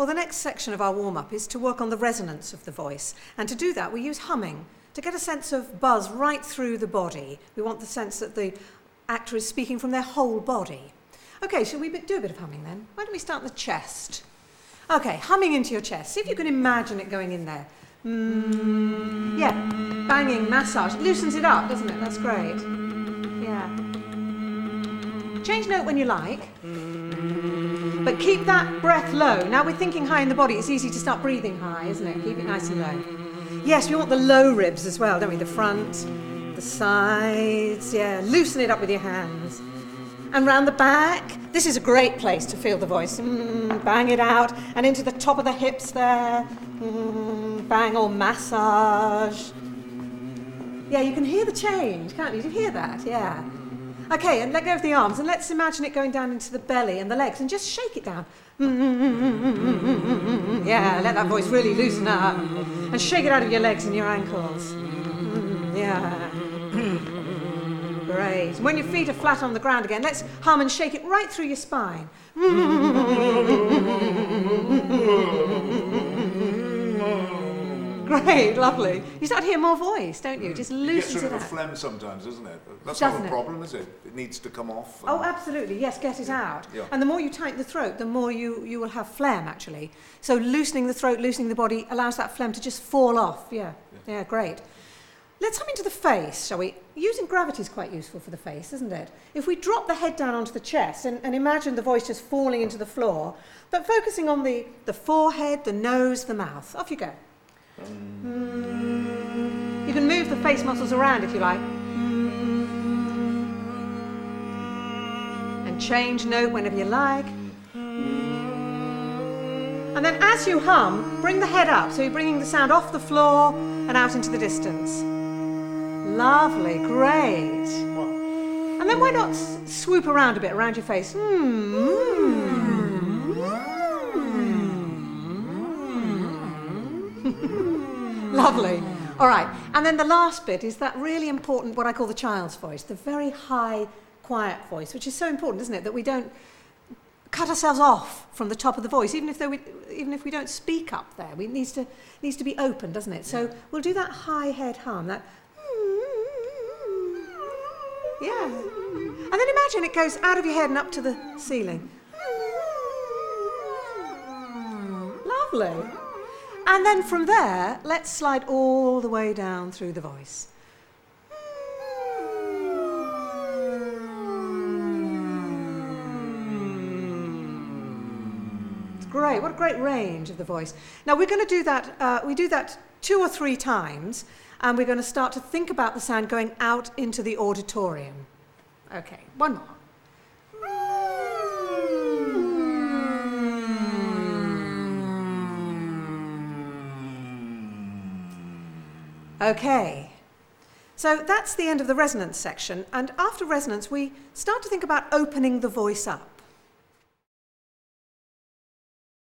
Well, the next section of our warm up is to work on the resonance of the voice. And to do that, we use humming to get a sense of buzz right through the body. We want the sense that the actor is speaking from their whole body. Okay, shall we do a bit of humming then? Why don't we start the chest? Okay, humming into your chest. See if you can imagine it going in there. Mm, yeah, banging, massage. It loosens it up, doesn't it? That's great. Change note when you like. But keep that breath low. Now we're thinking high in the body. It's easy to start breathing high, isn't it? Keep it nice and low. Yes, we want the low ribs as well, don't we? The front, the sides. Yeah, loosen it up with your hands. And round the back. This is a great place to feel the voice. Mm, bang it out. And into the top of the hips there. Mm, bang or massage. Yeah, you can hear the change, can't you? You hear that? Yeah. Okay, and let go of the arms, and let's imagine it going down into the belly and the legs, and just shake it down. Yeah, let that voice really loosen up, and shake it out of your legs and your ankles. Yeah. Great. When your feet are flat on the ground again, let's hum and shake it right through your spine. Great, lovely. You start to hear more voice, don't you? Just mm. It gets rid it of a phlegm sometimes, doesn't it? That's Doesn't not a it? problem, is it? It needs to come off. Oh, absolutely. Yes, get it out. Yeah. And the more you tighten the throat, the more you, you will have phlegm, actually. So loosening the throat, loosening the body allows that phlegm to just fall off. Yeah, yeah, great. Let's hum into the face, shall we? Using gravity is quite useful for the face, isn't it? If we drop the head down onto the chest and, and imagine the voice just falling into the floor, but focusing on the, the forehead, the nose, the mouth. Off you go. Mm. You can move the face muscles around if you like. And change note whenever you like. And then as you hum, bring the head up. So you're bringing the sound off the floor and out into the distance. Lovely, great. And then why not swoop around a bit around your face? Hmm. Lovely. All right. And then the last bit is that really important, what I call the child's voice, the very high, quiet voice, which is so important, isn't it? That we don't cut ourselves off from the top of the voice, even if, though we, even if we don't speak up there. We needs to, needs to be open, doesn't it? So we'll do that high head hum, that. Yeah. And then imagine it goes out of your head and up to the ceiling. Lovely. And then from there, let's slide all the way down through the voice. It's great. What a great range of the voice. Now we're going to do that. Uh, we do that two or three times, and we're going to start to think about the sound going out into the auditorium. Okay, one more. Okay. So that's the end of the resonance section. And after resonance, we start to think about opening the voice up.